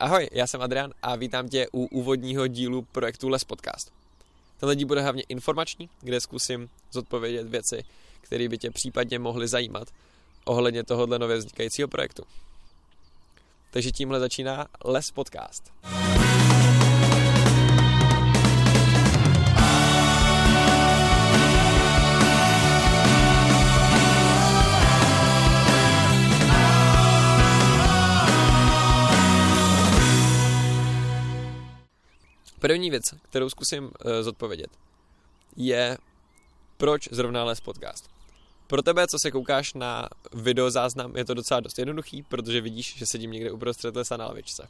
Ahoj, já jsem Adrian a vítám tě u úvodního dílu projektu Les Podcast. Tenhle díl bude hlavně informační, kde zkusím zodpovědět věci, které by tě případně mohly zajímat ohledně tohohle nově vznikajícího projektu. Takže tímhle začíná Les Podcast. První věc, kterou zkusím uh, zodpovědět, je proč zrovna Les Podcast. Pro tebe, co se koukáš na videozáznam, je to docela dost jednoduchý, protože vidíš, že sedím někde uprostřed lesa na lavičce.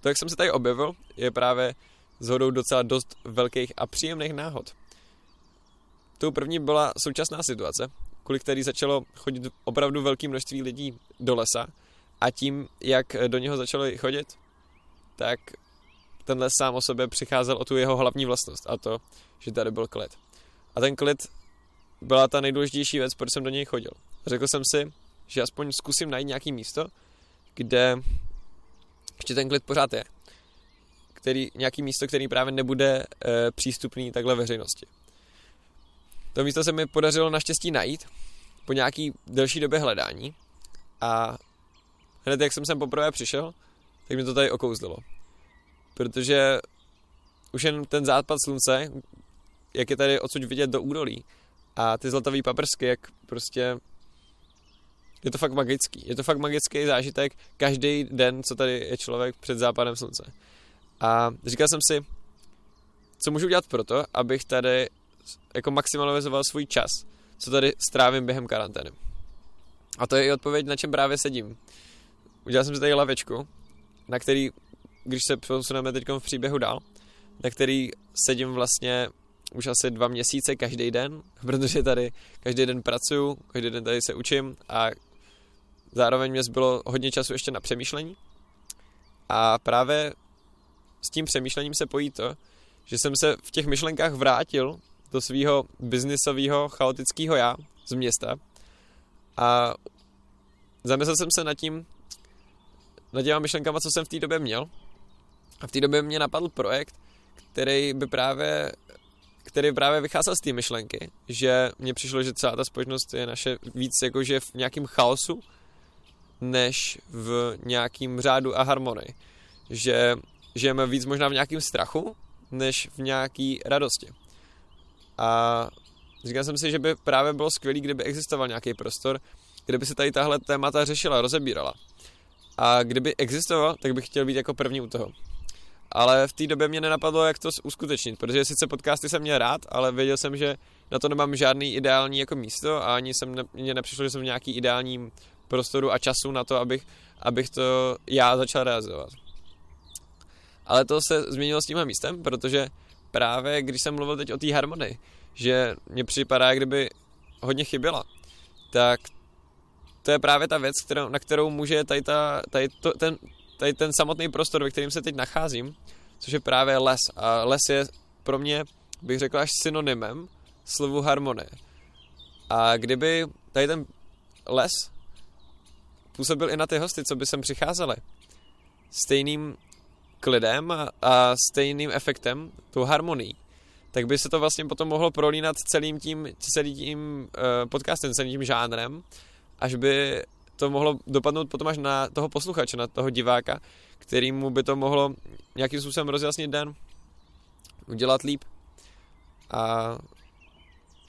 To, jak jsem se tady objevil, je právě zhodou docela dost velkých a příjemných náhod. Tou první byla současná situace, kvůli který začalo chodit opravdu velké množství lidí do lesa a tím, jak do něho začalo chodit, tak ten les sám o sobě přicházel o tu jeho hlavní vlastnost a to, že tady byl klid. A ten klid byla ta nejdůležitější věc, proč jsem do něj chodil. Řekl jsem si, že aspoň zkusím najít nějaký místo, kde ještě ten klid pořád je. Který, nějaký místo, který právě nebude e, přístupný takhle veřejnosti. To místo se mi podařilo naštěstí najít po nějaký delší době hledání a hned jak jsem sem poprvé přišel, tak mi to tady okouzlilo protože už jen ten západ slunce, jak je tady odsud vidět do údolí a ty zlatové paprsky, jak prostě je to fakt magický. Je to fakt magický zážitek každý den, co tady je člověk před západem slunce. A říkal jsem si, co můžu dělat pro to, abych tady jako maximalizoval svůj čas, co tady strávím během karantény. A to je i odpověď, na čem právě sedím. Udělal jsem si tady lavečku, na který když se posuneme teď v příběhu dál, na který sedím vlastně už asi dva měsíce každý den, protože tady každý den pracuju, každý den tady se učím a zároveň mě zbylo hodně času ještě na přemýšlení. A právě s tím přemýšlením se pojí to, že jsem se v těch myšlenkách vrátil do svého biznisového chaotického já z města a zamyslel jsem se nad tím, nad těma myšlenkama, co jsem v té době měl a v té době mě napadl projekt, který by právě který právě vycházel z té myšlenky, že mně přišlo, že celá ta společnost je naše víc jakože v nějakém chaosu, než v nějakým řádu a harmonii. Že žijeme víc možná v nějakém strachu, než v nějaký radosti. A říkal jsem si, že by právě bylo skvělé, kdyby existoval nějaký prostor, kde by se tady tahle témata řešila, rozebírala. A kdyby existoval, tak bych chtěl být jako první u toho ale v té době mě nenapadlo, jak to uskutečnit, protože sice podcasty jsem měl rád, ale věděl jsem, že na to nemám žádný ideální jako místo a ani jsem ne, mně nepřišlo, že jsem v nějaký ideálním prostoru a času na to, abych, abych to já začal realizovat. Ale to se změnilo s tímhle místem, protože právě když jsem mluvil teď o té harmonii, že mně připadá, kdyby hodně chyběla, tak to je právě ta věc, kterou, na kterou může tady, ta, tady to, ten, tady ten samotný prostor, ve kterém se teď nacházím, což je právě les. A les je pro mě, bych řekl, až synonymem slovu harmonie. A kdyby tady ten les působil i na ty hosty, co by sem přicházeli, stejným klidem a, a stejným efektem, tou harmonií, tak by se to vlastně potom mohlo prolínat celým tím, celým tím uh, podcastem, celým tím žánrem, až by to mohlo dopadnout potom až na toho posluchače, na toho diváka, kterýmu by to mohlo nějakým způsobem rozjasnit den, udělat líp. A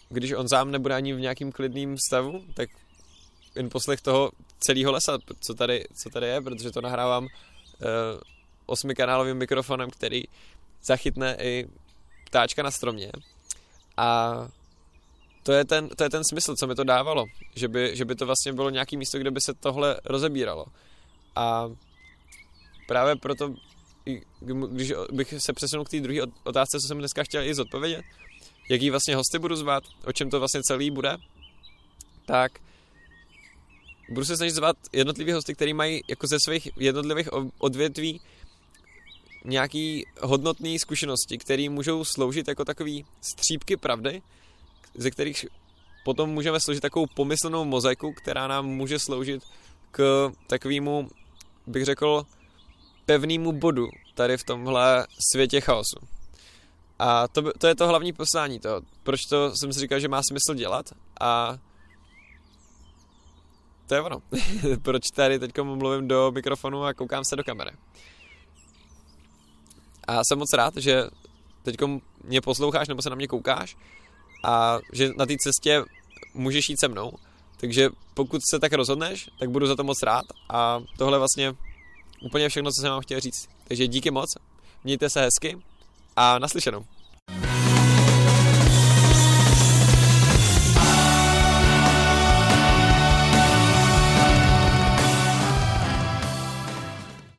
když on sám nebude ani v nějakým klidným stavu, tak jen poslech toho celého lesa, co tady, co tady je, protože to nahrávám uh, osmikanálovým mikrofonem, který zachytne i ptáčka na stromě. A to je, ten, to je ten smysl, co mi to dávalo, že by, že by to vlastně bylo nějaký místo, kde by se tohle rozebíralo. A právě proto, když bych se přesunul k té druhé otázce, co jsem dneska chtěl i zodpovědět, jaký vlastně hosty budu zvát, o čem to vlastně celý bude, tak budu se snažit zvát jednotlivý hosty, který mají jako ze svých jednotlivých odvětví nějaký hodnotné zkušenosti, které můžou sloužit jako takový střípky pravdy, ze kterých potom můžeme složit takovou pomyslnou mozaiku, která nám může sloužit k takovému, bych řekl, pevnému bodu tady v tomhle světě chaosu. A to, to je to hlavní poslání to, proč to jsem si říkal, že má smysl dělat a to je ono. proč tady teď mluvím do mikrofonu a koukám se do kamery. A jsem moc rád, že teď mě posloucháš nebo se na mě koukáš a že na té cestě můžeš jít se mnou. Takže pokud se tak rozhodneš, tak budu za to moc rád a tohle vlastně úplně všechno, co jsem vám chtěl říct. Takže díky moc, mějte se hezky a naslyšenou.